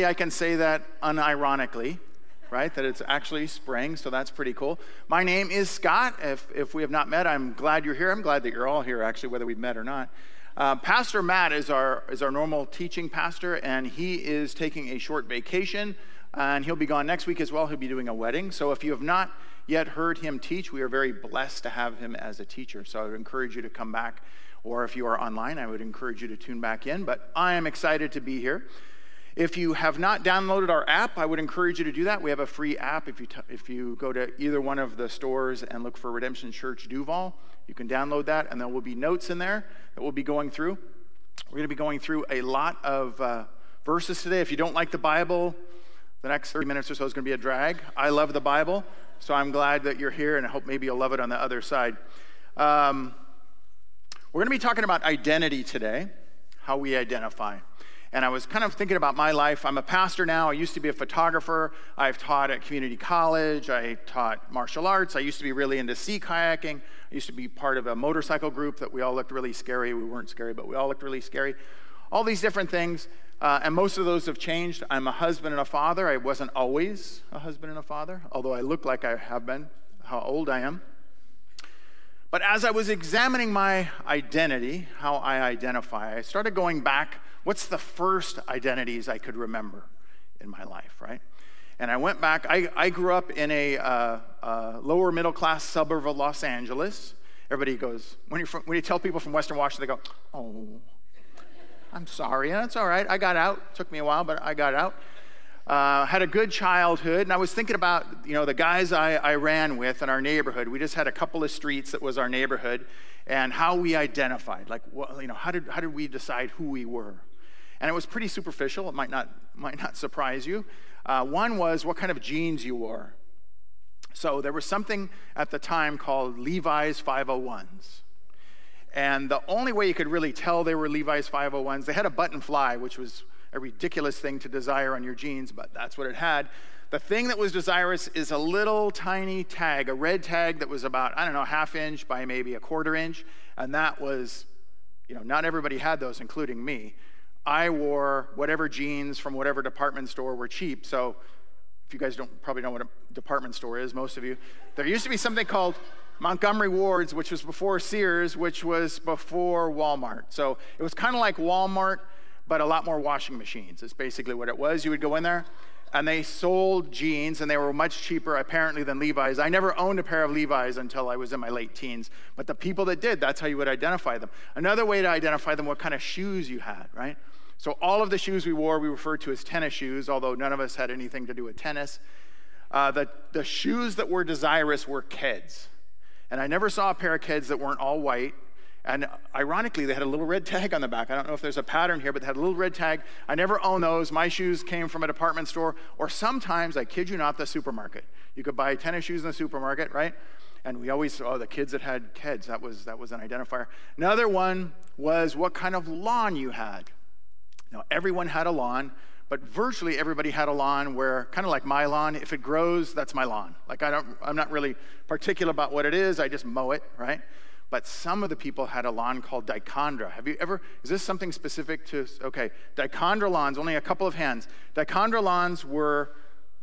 I can say that unironically, right? That it's actually spring, so that's pretty cool. My name is Scott. If, if we have not met, I'm glad you're here. I'm glad that you're all here, actually, whether we've met or not. Uh, pastor Matt is our, is our normal teaching pastor, and he is taking a short vacation, and he'll be gone next week as well. He'll be doing a wedding. So if you have not yet heard him teach, we are very blessed to have him as a teacher. So I would encourage you to come back, or if you are online, I would encourage you to tune back in. But I am excited to be here. If you have not downloaded our app, I would encourage you to do that. We have a free app. If you, t- if you go to either one of the stores and look for Redemption Church Duvall, you can download that, and there will be notes in there that we'll be going through. We're going to be going through a lot of uh, verses today. If you don't like the Bible, the next 30 minutes or so is going to be a drag. I love the Bible, so I'm glad that you're here, and I hope maybe you'll love it on the other side. Um, we're going to be talking about identity today, how we identify. And I was kind of thinking about my life. I'm a pastor now. I used to be a photographer. I've taught at community college. I taught martial arts. I used to be really into sea kayaking. I used to be part of a motorcycle group that we all looked really scary. We weren't scary, but we all looked really scary. All these different things. Uh, and most of those have changed. I'm a husband and a father. I wasn't always a husband and a father, although I look like I have been, how old I am. But as I was examining my identity, how I identify, I started going back what's the first identities I could remember in my life, right? And I went back. I, I grew up in a uh, uh, lower middle class suburb of Los Angeles. Everybody goes, when, you from, when you tell people from Western Washington, they go, oh, I'm sorry. That's all right. I got out. It took me a while, but I got out. Uh, had a good childhood, and I was thinking about you know the guys I, I ran with in our neighborhood. We just had a couple of streets that was our neighborhood, and how we identified, like well, you know, how did how did we decide who we were? And it was pretty superficial. It might not, might not surprise you. Uh, one was what kind of jeans you wore. So there was something at the time called Levi's 501s. And the only way you could really tell they were Levi's 501s, they had a button fly, which was a ridiculous thing to desire on your jeans, but that's what it had. The thing that was desirous is a little tiny tag, a red tag that was about, I don't know, half inch by maybe a quarter inch. And that was, you know, not everybody had those, including me. I wore whatever jeans from whatever department store were cheap. So if you guys don't probably know what a department store is, most of you, there used to be something called Montgomery Ward's, which was before Sears, which was before Walmart. So it was kind of like Walmart, but a lot more washing machines. It's basically what it was. You would go in there, and they sold jeans, and they were much cheaper apparently than Levi's. I never owned a pair of Levi's until I was in my late teens, but the people that did, that's how you would identify them. Another way to identify them, what kind of shoes you had, right? So, all of the shoes we wore, we referred to as tennis shoes, although none of us had anything to do with tennis. Uh, the, the shoes that were desirous were Keds. And I never saw a pair of Keds that weren't all white. And ironically, they had a little red tag on the back. I don't know if there's a pattern here, but they had a little red tag. I never owned those. My shoes came from a department store, or sometimes, I kid you not, the supermarket. You could buy tennis shoes in the supermarket, right? And we always, oh, the kids that had Keds, that was, that was an identifier. Another one was what kind of lawn you had. Now, everyone had a lawn, but virtually everybody had a lawn where, kind of like my lawn, if it grows, that's my lawn. Like, I don't, I'm not really particular about what it is, I just mow it, right? But some of the people had a lawn called dichondra. Have you ever, is this something specific to, okay, dichondra lawns, only a couple of hands. Dichondra lawns were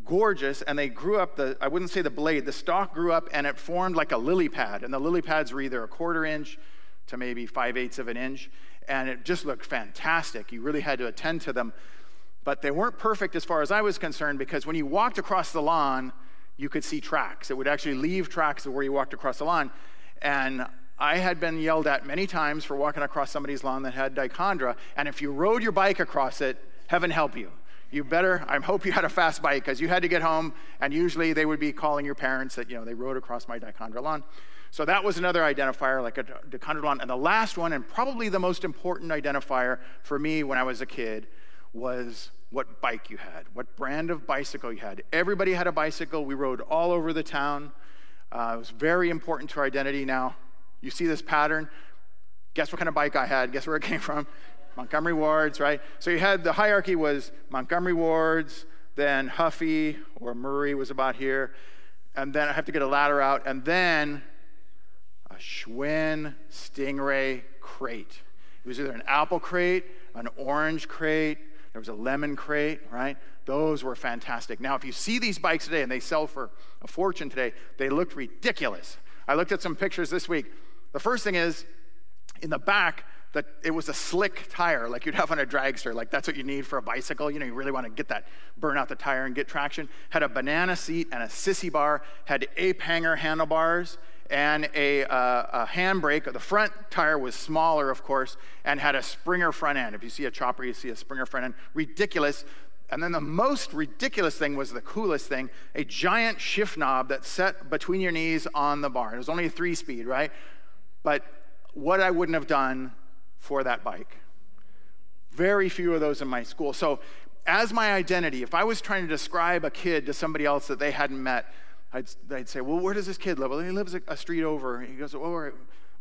gorgeous and they grew up the i wouldn't say the blade the stalk grew up and it formed like a lily pad and the lily pads were either a quarter inch to maybe five eighths of an inch and it just looked fantastic. You really had to attend to them. But they weren't perfect as far as I was concerned because when you walked across the lawn, you could see tracks. It would actually leave tracks of where you walked across the lawn. And I had been yelled at many times for walking across somebody's lawn that had dichondra. And if you rode your bike across it, heaven help you. You better, I hope you had a fast bike because you had to get home, and usually they would be calling your parents that, you know, they rode across my dichondra lawn. So that was another identifier, like a dichondra lawn. And the last one, and probably the most important identifier for me when I was a kid, was what bike you had, what brand of bicycle you had. Everybody had a bicycle. We rode all over the town. Uh, it was very important to our identity. Now, you see this pattern. Guess what kind of bike I had? Guess where it came from? Montgomery Wards, right? So you had the hierarchy was Montgomery Wards, then Huffy or Murray was about here, and then I have to get a ladder out, and then a Schwinn Stingray crate. It was either an apple crate, an orange crate, There was a lemon crate, right? Those were fantastic. Now, if you see these bikes today and they sell for a fortune today, they looked ridiculous. I looked at some pictures this week. The first thing is, in the back, that it was a slick tire like you'd have on a dragster like that's what you need for a bicycle you know you really want to get that burn out the tire and get traction had a banana seat and a sissy bar had ape hanger handlebars and a, uh, a handbrake the front tire was smaller of course and had a springer front end if you see a chopper you see a springer front end ridiculous and then the most ridiculous thing was the coolest thing a giant shift knob that set between your knees on the bar. It was only a three speed, right? But what I wouldn't have done for that bike. Very few of those in my school. So, as my identity, if I was trying to describe a kid to somebody else that they hadn't met, I'd, I'd say, Well, where does this kid live? Well, he lives a, a street over. He goes, Oh,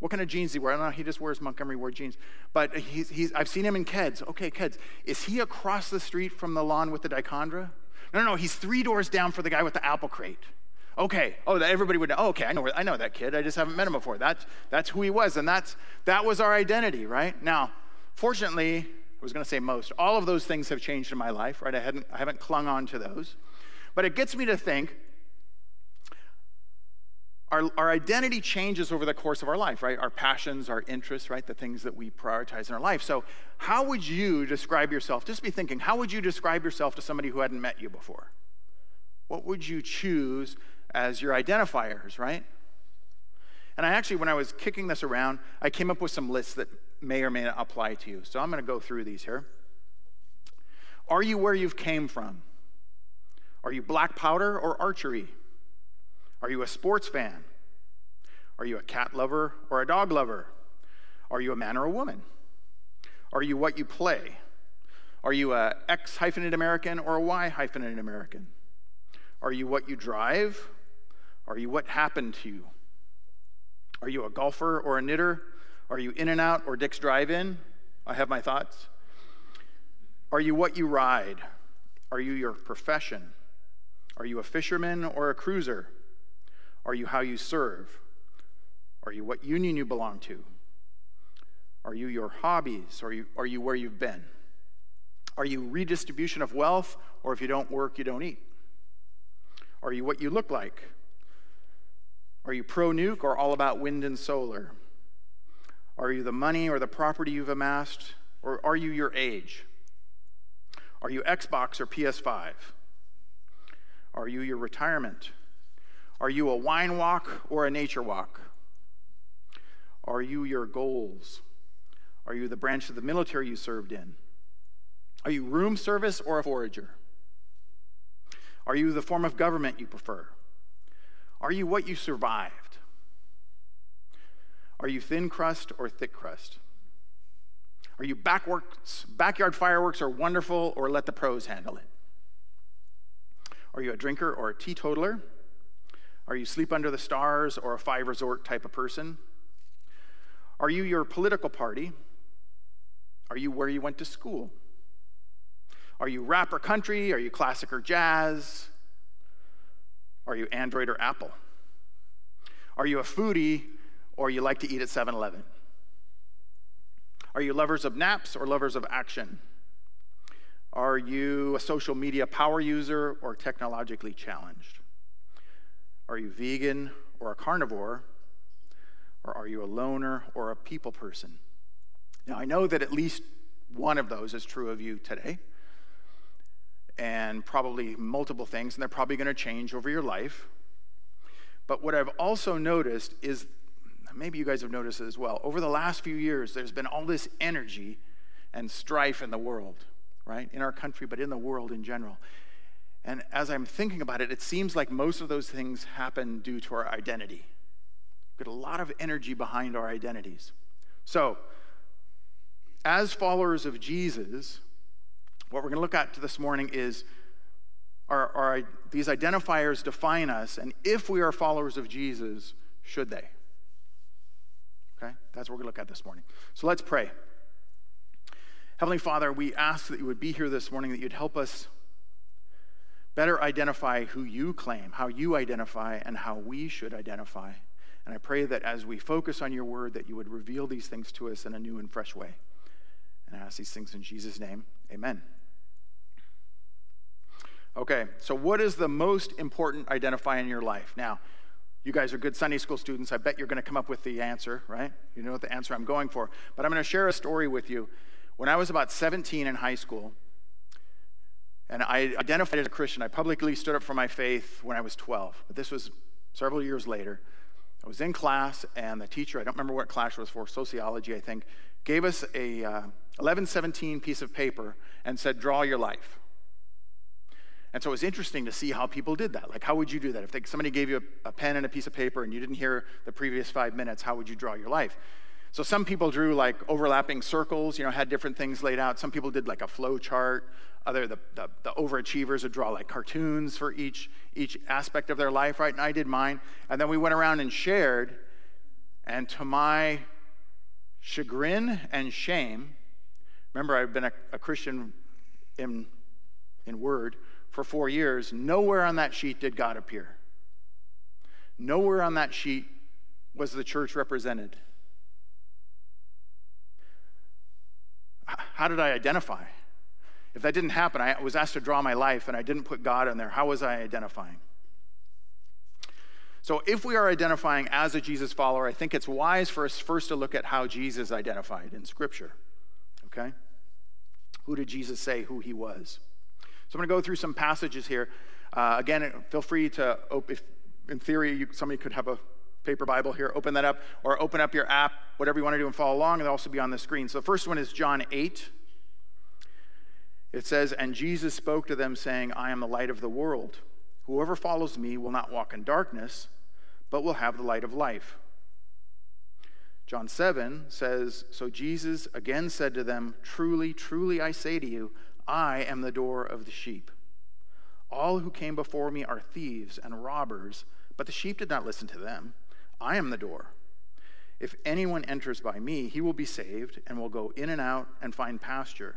what kind of jeans does he wear? I don't know. He just wears Montgomery Ward jeans. But he's, he's, I've seen him in Keds. Okay, Keds. Is he across the street from the lawn with the dichondra? No, no, no. He's three doors down for the guy with the apple crate. Okay. Oh, everybody would know. Oh, okay, I know, I know that kid. I just haven't met him before. That's, that's who he was. And that's, that was our identity, right? Now, fortunately, I was going to say most, all of those things have changed in my life, right? I, hadn't, I haven't clung on to those. But it gets me to think our, our identity changes over the course of our life, right? Our passions, our interests, right? The things that we prioritize in our life. So, how would you describe yourself? Just be thinking, how would you describe yourself to somebody who hadn't met you before? What would you choose as your identifiers, right? And I actually, when I was kicking this around, I came up with some lists that may or may not apply to you. So I'm going to go through these here. Are you where you've came from? Are you black powder or archery? Are you a sports fan? Are you a cat lover or a dog lover? Are you a man or a woman? Are you what you play? Are you a X hyphenated American or a Y hyphenated American? Are you what you drive are you what happened to you? Are you a golfer or a knitter? Are you in and out or Dick's drive in? I have my thoughts. Are you what you ride? Are you your profession? Are you a fisherman or a cruiser? Are you how you serve? Are you what union you belong to? Are you your hobbies? Are you, are you where you've been? Are you redistribution of wealth, or if you don't work, you don't eat? Are you what you look like? Are you pro nuke or all about wind and solar? Are you the money or the property you've amassed, or are you your age? Are you Xbox or PS5? Are you your retirement? Are you a wine walk or a nature walk? Are you your goals? Are you the branch of the military you served in? Are you room service or a forager? Are you the form of government you prefer? Are you what you survived? Are you thin crust or thick crust? Are you backworks, backyard fireworks are wonderful or let the pros handle it? Are you a drinker or a teetotaler? Are you sleep under the stars or a five resort type of person? Are you your political party? Are you where you went to school? Are you rap or country? Are you classic or jazz? Are you Android or Apple? Are you a foodie or you like to eat at 7 Eleven? Are you lovers of naps or lovers of action? Are you a social media power user or technologically challenged? Are you vegan or a carnivore? Or are you a loner or a people person? Now, I know that at least one of those is true of you today and probably multiple things, and they're probably going to change over your life. But what I've also noticed is maybe you guys have noticed it as well. Over the last few years, there's been all this energy and strife in the world, right? In our country, but in the world in general. And as I'm thinking about it, it seems like most of those things happen due to our identity. We've got a lot of energy behind our identities. So, as followers of Jesus, what we're going to look at this morning is are, are these identifiers define us, and if we are followers of Jesus, should they? Okay? That's what we're going to look at this morning. So let's pray. Heavenly Father, we ask that you would be here this morning, that you'd help us better identify who you claim, how you identify, and how we should identify. And I pray that as we focus on your word, that you would reveal these things to us in a new and fresh way. And I ask these things in Jesus' name. Amen. Okay, so what is the most important identifier in your life? Now, you guys are good Sunday school students. I bet you're going to come up with the answer, right? You know what the answer I'm going for. But I'm going to share a story with you. When I was about 17 in high school, and I identified as a Christian, I publicly stood up for my faith when I was 12. But this was several years later. I was in class, and the teacher, I don't remember what class it was for, sociology, I think, gave us a uh, 1117 piece of paper and said, Draw your life. And so it was interesting to see how people did that. Like, how would you do that? If they, somebody gave you a, a, pen and a piece of paper and you didn't hear the previous five minutes, how would you draw your life? So some people drew like overlapping circles, you know, had different things laid out. Some people did like a flow chart. Other, the, the, the overachievers would draw like cartoons for each, each aspect of their life, right? And I did mine. And then we went around and shared. And to my chagrin and shame, remember, I've been a, a Christian in, in word for four years, nowhere on that sheet did God appear. Nowhere on that sheet was the church represented. How did I identify? If that didn't happen, I was asked to draw my life and I didn't put God in there. How was I identifying? So, if we are identifying as a Jesus follower, I think it's wise for us first to look at how Jesus identified in Scripture. Okay? Who did Jesus say who he was? So I'm going to go through some passages here. Uh, again, feel free to, if in theory, you, somebody could have a paper Bible here, open that up, or open up your app, whatever you want to do, and follow along. It'll also be on the screen. So the first one is John 8. It says, And Jesus spoke to them, saying, I am the light of the world. Whoever follows me will not walk in darkness, but will have the light of life. John 7 says, So Jesus again said to them, Truly, truly, I say to you, I am the door of the sheep. All who came before me are thieves and robbers, but the sheep did not listen to them. I am the door. If anyone enters by me, he will be saved and will go in and out and find pasture.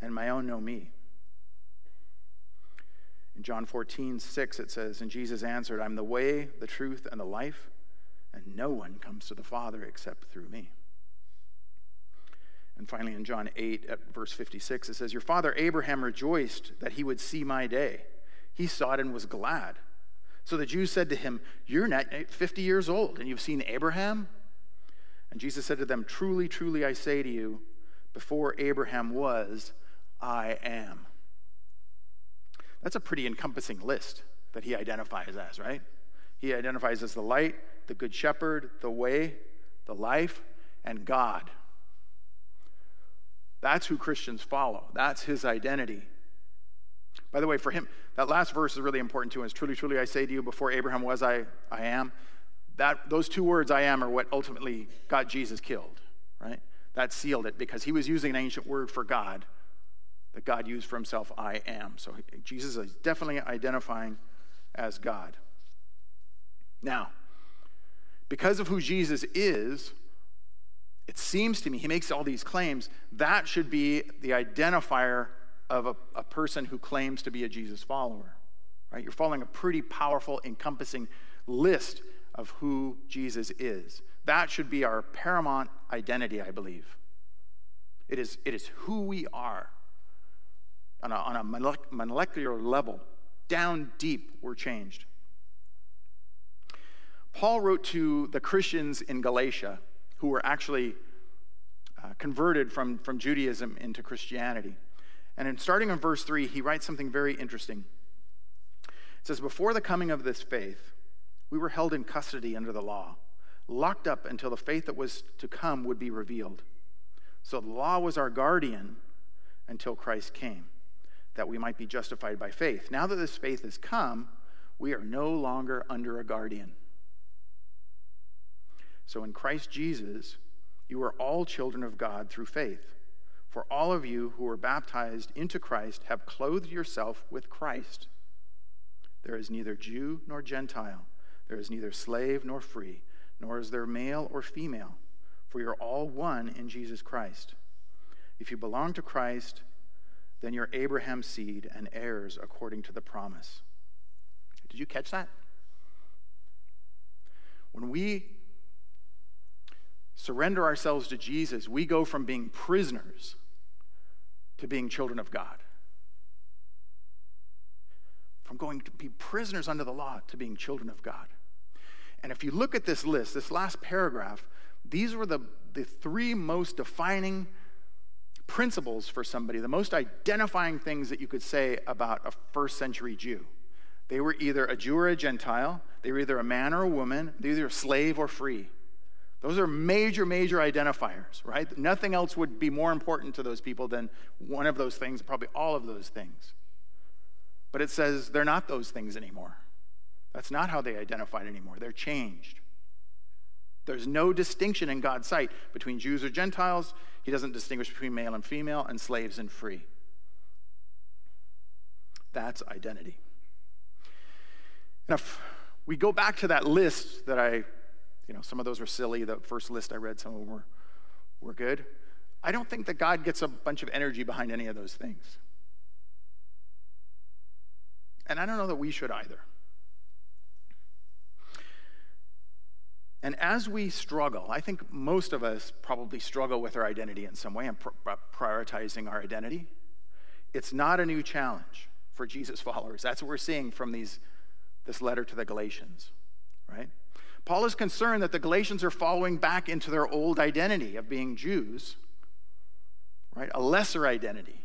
and my own know me. In John 14, 6, it says, And Jesus answered, I'm the way, the truth, and the life, and no one comes to the Father except through me. And finally, in John 8, at verse 56, it says, Your father Abraham rejoiced that he would see my day. He saw it and was glad. So the Jews said to him, You're not 50 years old, and you've seen Abraham? And Jesus said to them, Truly, truly, I say to you, before Abraham was, I am. That's a pretty encompassing list that he identifies as, right? He identifies as the light, the good shepherd, the way, the life, and God. That's who Christians follow. That's his identity. By the way, for him, that last verse is really important to it's Truly, truly, I say to you, before Abraham was, I, I am. That, those two words, I am, are what ultimately got Jesus killed, right? That sealed it because he was using an ancient word for God that God used for himself, I am. So Jesus is definitely identifying as God. Now, because of who Jesus is, it seems to me, he makes all these claims, that should be the identifier of a, a person who claims to be a Jesus follower. Right? You're following a pretty powerful, encompassing list of who Jesus is. That should be our paramount identity, I believe. It is, it is who we are on a, on a molecular level. Down deep, we're changed. Paul wrote to the Christians in Galatia who were actually uh, converted from, from Judaism into Christianity. And in starting in verse 3, he writes something very interesting. It says, Before the coming of this faith, we were held in custody under the law, locked up until the faith that was to come would be revealed. So the law was our guardian until Christ came, that we might be justified by faith. Now that this faith has come, we are no longer under a guardian. So in Christ Jesus, you are all children of God through faith. For all of you who were baptized into Christ have clothed yourself with Christ. There is neither Jew nor Gentile, there is neither slave nor free, nor is there male or female, for you're all one in Jesus Christ. If you belong to Christ, then you're Abraham's seed and heirs according to the promise. Did you catch that? When we surrender ourselves to Jesus, we go from being prisoners to being children of God. From going to be prisoners under the law to being children of God. And if you look at this list, this last paragraph, these were the, the three most defining principles for somebody, the most identifying things that you could say about a first century Jew. They were either a Jew or a Gentile, they were either a man or a woman, they were either a slave or free. Those are major, major identifiers, right? Nothing else would be more important to those people than one of those things, probably all of those things. But it says they're not those things anymore. That's not how they identified anymore. They're changed. There's no distinction in God's sight between Jews or Gentiles. He doesn't distinguish between male and female and slaves and free. That's identity. And if we go back to that list that I you know, some of those were silly. The first list I read, some of them were, were good. I don't think that God gets a bunch of energy behind any of those things. And I don't know that we should either. And as we struggle, I think most of us probably struggle with our identity in some way and prioritizing our identity. It's not a new challenge for Jesus followers. That's what we're seeing from these, this letter to the Galatians, right? Paul is concerned that the Galatians are following back into their old identity of being Jews, right? A lesser identity.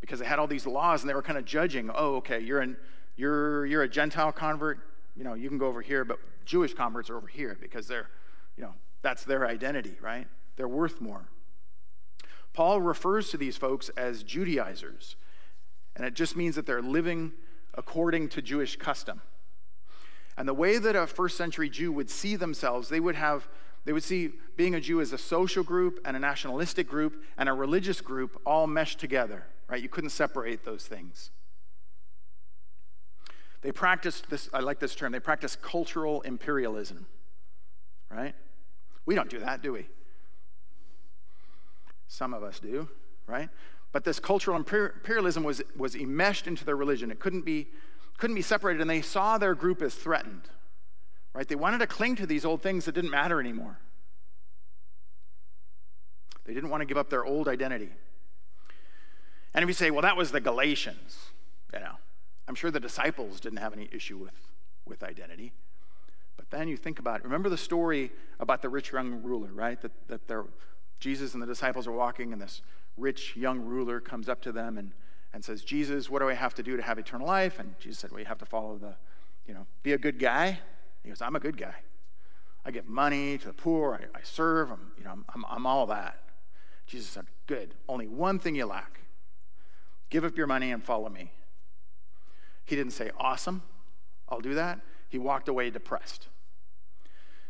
Because they had all these laws and they were kind of judging, oh, okay, you're, an, you're, you're a Gentile convert, you know, you can go over here, but Jewish converts are over here because they're, you know, that's their identity, right? They're worth more. Paul refers to these folks as Judaizers, and it just means that they're living according to Jewish custom. And the way that a first century Jew would see themselves, they would have they would see being a Jew as a social group and a nationalistic group and a religious group all meshed together, right? You couldn't separate those things. They practiced this, I like this term, they practice cultural imperialism, right? We don't do that, do we? Some of us do, right? But this cultural imperialism was, was enmeshed into their religion. It couldn't be couldn't be separated, and they saw their group as threatened. Right? They wanted to cling to these old things that didn't matter anymore. They didn't want to give up their old identity. And if you say, well, that was the Galatians, you know, I'm sure the disciples didn't have any issue with, with identity. But then you think about it. Remember the story about the rich young ruler, right? That, that Jesus and the disciples are walking, and this rich young ruler comes up to them and and says, Jesus, what do I have to do to have eternal life? And Jesus said, Well, you have to follow the, you know, be a good guy. He goes, I'm a good guy. I give money to the poor, I, I serve, I'm, you know, I'm, I'm, I'm all that. Jesus said, Good. Only one thing you lack. Give up your money and follow me. He didn't say, Awesome, I'll do that. He walked away depressed.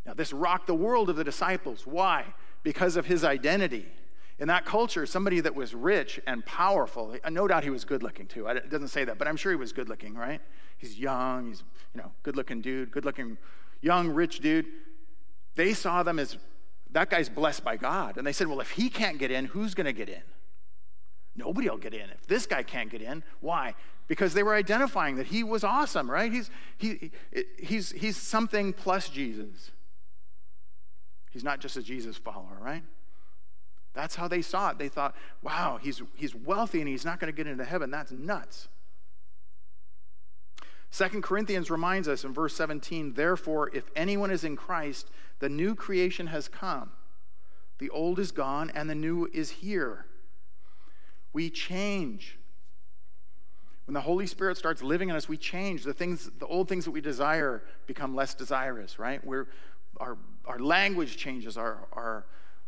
Now, this rocked the world of the disciples. Why? Because of his identity. In that culture, somebody that was rich and powerful, uh, no doubt he was good looking too. It doesn't say that, but I'm sure he was good looking, right? He's young, he's, you know, good looking dude, good looking, young, rich dude. They saw them as that guy's blessed by God. And they said, well, if he can't get in, who's going to get in? Nobody will get in. If this guy can't get in, why? Because they were identifying that he was awesome, right? He's, he, he's, he's something plus Jesus. He's not just a Jesus follower, right? That's how they saw it. They thought, wow, he's, he's wealthy and he's not going to get into heaven. That's nuts. Second Corinthians reminds us in verse 17, therefore, if anyone is in Christ, the new creation has come. The old is gone and the new is here. We change. When the Holy Spirit starts living in us, we change. The things, the old things that we desire become less desirous, right? We're, our, our language changes, our, our,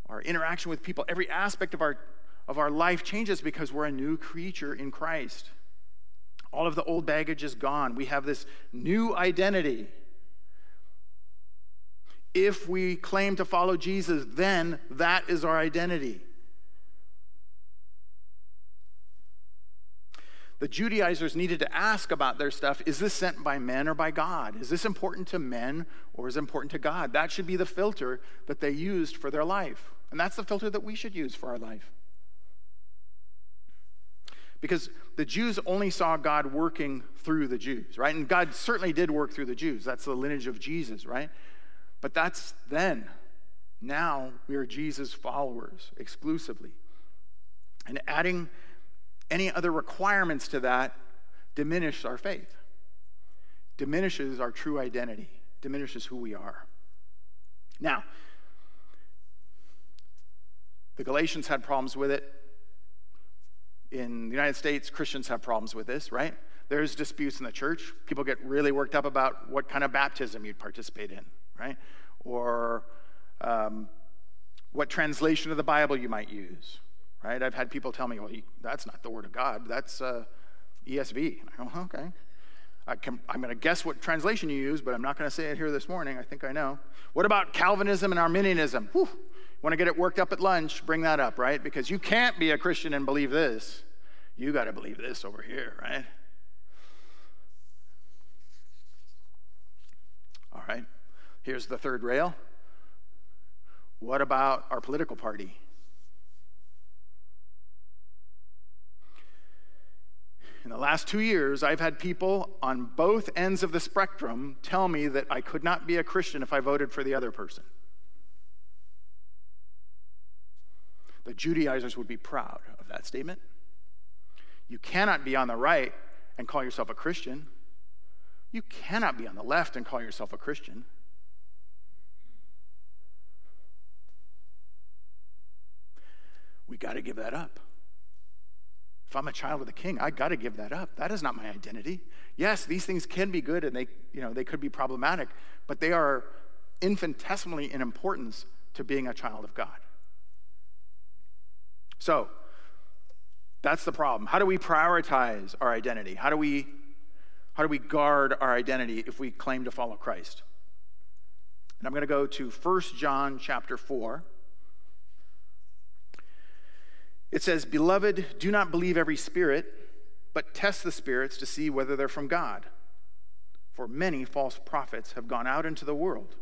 our interaction with people, every aspect of our, of our life changes because we're a new creature in Christ. All of the old baggage is gone. We have this new identity. If we claim to follow Jesus, then that is our identity. The Judaizers needed to ask about their stuff is this sent by men or by God? Is this important to men or is it important to God? That should be the filter that they used for their life. And that's the filter that we should use for our life. Because the Jews only saw God working through the Jews, right? And God certainly did work through the Jews. That's the lineage of Jesus, right? But that's then. Now we are Jesus' followers exclusively. And adding any other requirements to that diminish our faith, diminishes our true identity, diminishes who we are. Now, the Galatians had problems with it. In the United States, Christians have problems with this, right? There's disputes in the church. People get really worked up about what kind of baptism you'd participate in, right? Or um, what translation of the Bible you might use, right? I've had people tell me, well, that's not the Word of God, that's uh, ESV. I go, okay. I am going to guess what translation you use, but I'm not going to say it here this morning. I think I know. What about Calvinism and Arminianism? Whew. Want to get it worked up at lunch? Bring that up, right? Because you can't be a Christian and believe this. You got to believe this over here, right? All right. Here's the third rail. What about our political party? In the last two years, I've had people on both ends of the spectrum tell me that I could not be a Christian if I voted for the other person. The Judaizers would be proud of that statement. You cannot be on the right and call yourself a Christian. You cannot be on the left and call yourself a Christian. We got to give that up. If I'm a child of the king, I got to give that up. That is not my identity. Yes, these things can be good and they, you know, they could be problematic, but they are infinitesimally in importance to being a child of God. So, that's the problem. How do we prioritize our identity? How do we how do we guard our identity if we claim to follow Christ? And I'm going to go to 1 John chapter 4. It says, Beloved, do not believe every spirit, but test the spirits to see whether they're from God. For many false prophets have gone out into the world.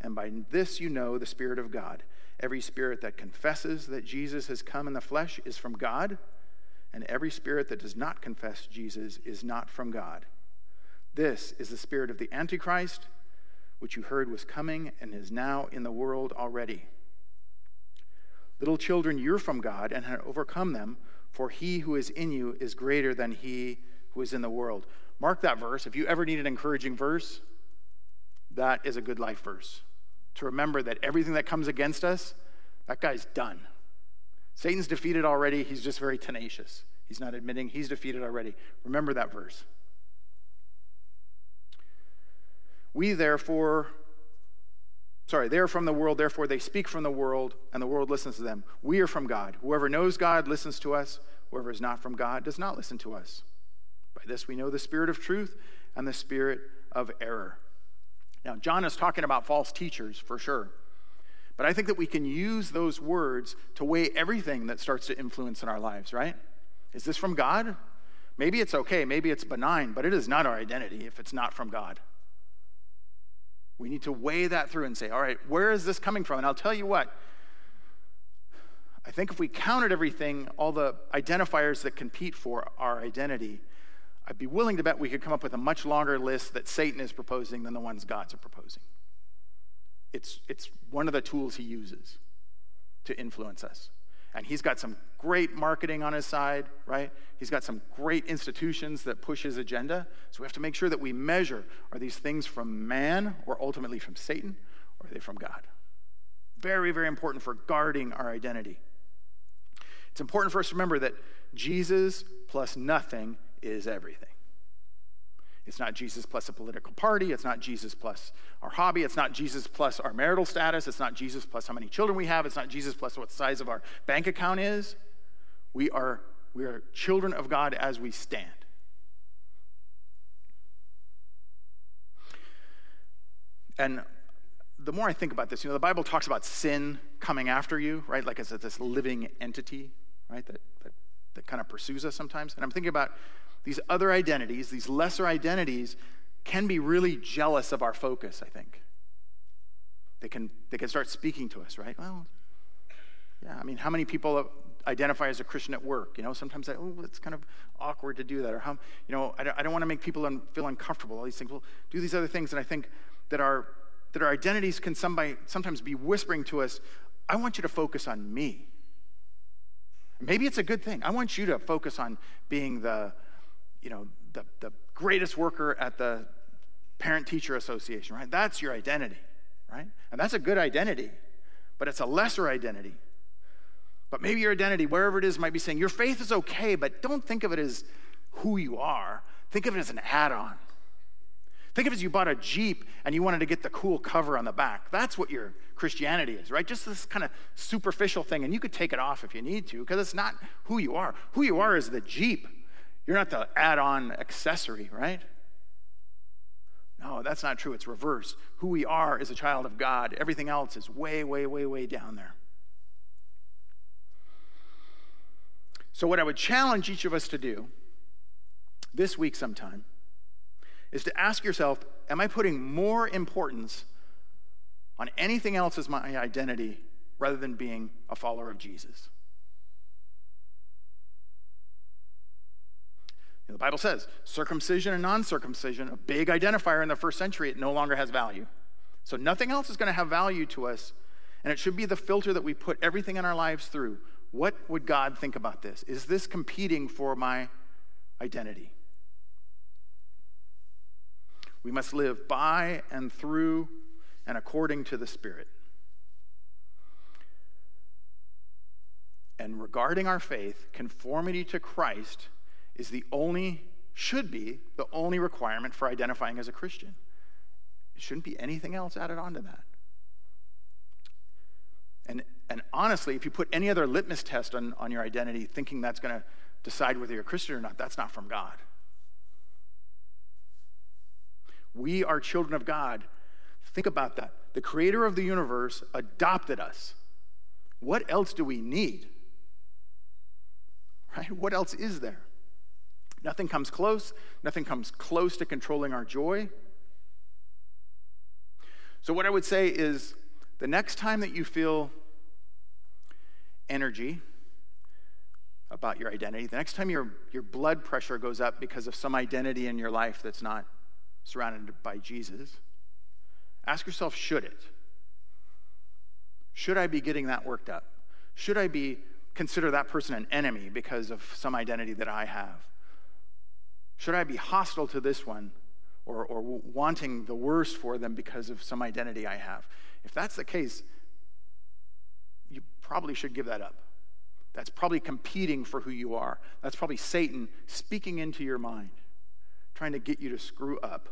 And by this you know the Spirit of God. Every spirit that confesses that Jesus has come in the flesh is from God, and every spirit that does not confess Jesus is not from God. This is the spirit of the Antichrist, which you heard was coming and is now in the world already. Little children, you're from God and have overcome them, for he who is in you is greater than he who is in the world. Mark that verse. If you ever need an encouraging verse, that is a good life verse. To remember that everything that comes against us, that guy's done. Satan's defeated already. He's just very tenacious. He's not admitting he's defeated already. Remember that verse. We therefore Sorry, they are from the world, therefore they speak from the world, and the world listens to them. We are from God. Whoever knows God listens to us. Whoever is not from God does not listen to us. By this we know the spirit of truth and the spirit of error. Now, John is talking about false teachers for sure. But I think that we can use those words to weigh everything that starts to influence in our lives, right? Is this from God? Maybe it's okay, maybe it's benign, but it is not our identity if it's not from God. We need to weigh that through and say, all right, where is this coming from? And I'll tell you what, I think if we counted everything, all the identifiers that compete for our identity, I'd be willing to bet we could come up with a much longer list that Satan is proposing than the ones God's are proposing. It's, it's one of the tools he uses to influence us. And he's got some great marketing on his side, right? He's got some great institutions that push his agenda. So we have to make sure that we measure are these things from man or ultimately from Satan, or are they from God? Very, very important for guarding our identity. It's important for us to remember that Jesus plus nothing is everything. It's not Jesus plus a political party. It's not Jesus plus our hobby. It's not Jesus plus our marital status. It's not Jesus plus how many children we have. It's not Jesus plus what size of our bank account is. We are, we are children of God as we stand. And the more I think about this, you know, the Bible talks about sin coming after you, right? Like it's this living entity, right? That, that that kind of pursues us sometimes. And I'm thinking about these other identities, these lesser identities can be really jealous of our focus, I think. They can, they can start speaking to us, right? Well, yeah, I mean, how many people identify as a Christian at work? You know, sometimes I, oh, it's kind of awkward to do that. Or how, you know, I don't, don't want to make people un, feel uncomfortable. All these things. Well, do these other things. And I think that our, that our identities can somebody, sometimes be whispering to us, I want you to focus on me. Maybe it's a good thing. I want you to focus on being the, you know, the, the greatest worker at the parent teacher association, right? That's your identity, right? And that's a good identity, but it's a lesser identity. But maybe your identity, wherever it is, might be saying your faith is okay, but don't think of it as who you are. Think of it as an add on. Think of it as you bought a Jeep and you wanted to get the cool cover on the back. That's what your Christianity is, right? Just this kind of superficial thing. And you could take it off if you need to because it's not who you are. Who you are is the Jeep. You're not the add on accessory, right? No, that's not true. It's reverse. Who we are is a child of God. Everything else is way, way, way, way down there. So, what I would challenge each of us to do this week sometime is to ask yourself Am I putting more importance on anything else as my identity rather than being a follower of Jesus? You know, the Bible says circumcision and non circumcision, a big identifier in the first century, it no longer has value. So nothing else is going to have value to us, and it should be the filter that we put everything in our lives through. What would God think about this? Is this competing for my identity? We must live by and through and according to the Spirit. And regarding our faith, conformity to Christ is the only, should be, the only requirement for identifying as a Christian. It shouldn't be anything else added on to that. And, and honestly, if you put any other litmus test on, on your identity thinking that's going to decide whether you're a Christian or not, that's not from God. We are children of God. Think about that. The creator of the universe adopted us. What else do we need? Right? What else is there? Nothing comes close. Nothing comes close to controlling our joy. So, what I would say is the next time that you feel energy about your identity, the next time your, your blood pressure goes up because of some identity in your life that's not surrounded by Jesus, ask yourself should it? Should I be getting that worked up? Should I be consider that person an enemy because of some identity that I have? Should I be hostile to this one or, or wanting the worst for them because of some identity I have? If that's the case, you probably should give that up. That's probably competing for who you are. That's probably Satan speaking into your mind, trying to get you to screw up.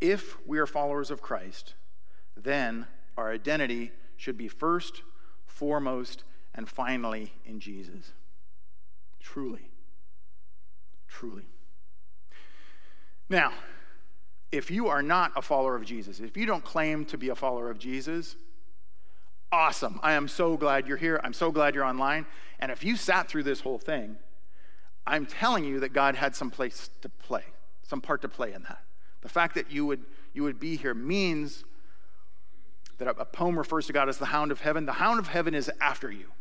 If we are followers of Christ, then our identity should be first, foremost, and finally in Jesus. Truly. Truly. Now, if you are not a follower of Jesus, if you don't claim to be a follower of Jesus, awesome. I am so glad you're here. I'm so glad you're online. And if you sat through this whole thing, I'm telling you that God had some place to play, some part to play in that. The fact that you would, you would be here means that a, poem refers to God as the hound of heaven. The hound of heaven is after you.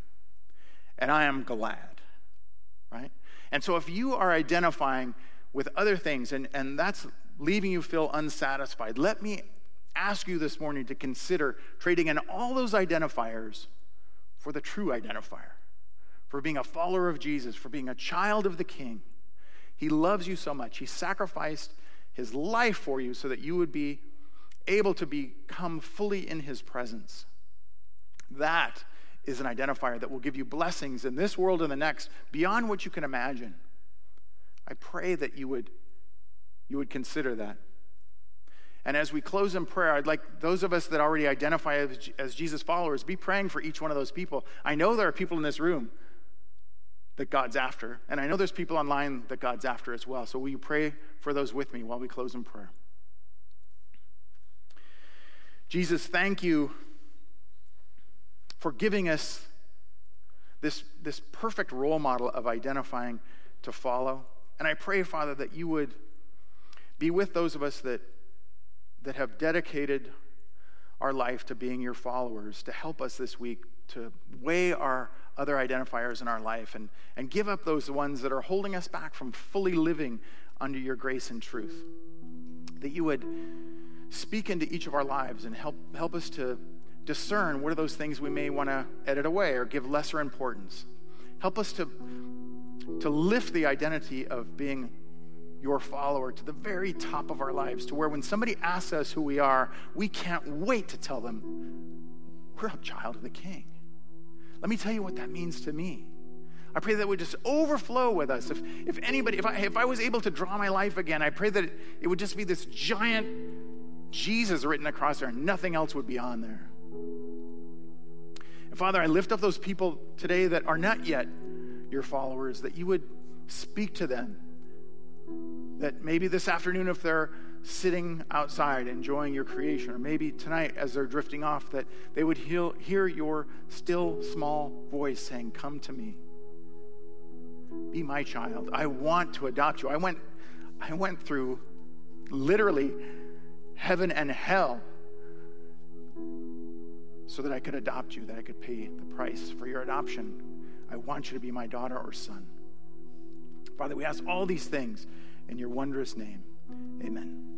And I am glad right? And so if you are identifying with other things and, and that's leaving you feel unsatisfied, let me ask you this morning to consider trading in all those identifiers for the true identifier, for being a follower of Jesus, for being a child of the King. He loves you so much. He sacrificed his life for you so that you would be able to become fully in his presence. That is an identifier that will give you blessings in this world and the next beyond what you can imagine. I pray that you would, you would consider that. And as we close in prayer, I'd like those of us that already identify as, as Jesus followers, be praying for each one of those people. I know there are people in this room that God's after, and I know there's people online that God's after as well. So will you pray for those with me while we close in prayer? Jesus, thank you for giving us this, this perfect role model of identifying to follow. And I pray, Father, that you would be with those of us that, that have dedicated our life to being your followers, to help us this week to weigh our other identifiers in our life and, and give up those ones that are holding us back from fully living under your grace and truth. That you would speak into each of our lives and help, help us to discern what are those things we may want to edit away or give lesser importance. Help us to, to lift the identity of being your follower to the very top of our lives, to where when somebody asks us who we are, we can't wait to tell them we're a child of the King. Let me tell you what that means to me. I pray that would just overflow with us. If, if anybody, if I, if I was able to draw my life again, I pray that it, it would just be this giant Jesus written across there and nothing else would be on there. And Father, I lift up those people today that are not yet your followers, that you would speak to them. That maybe this afternoon, if they're sitting outside enjoying your creation, or maybe tonight as they're drifting off, that they would hear, hear your still small voice saying, Come to me. Be my child. I want to adopt you. I went, I went through literally heaven and hell so that I could adopt you, that I could pay the price for your adoption. I want you to be my daughter or son. Father, we ask all these things in your wondrous name. Amen.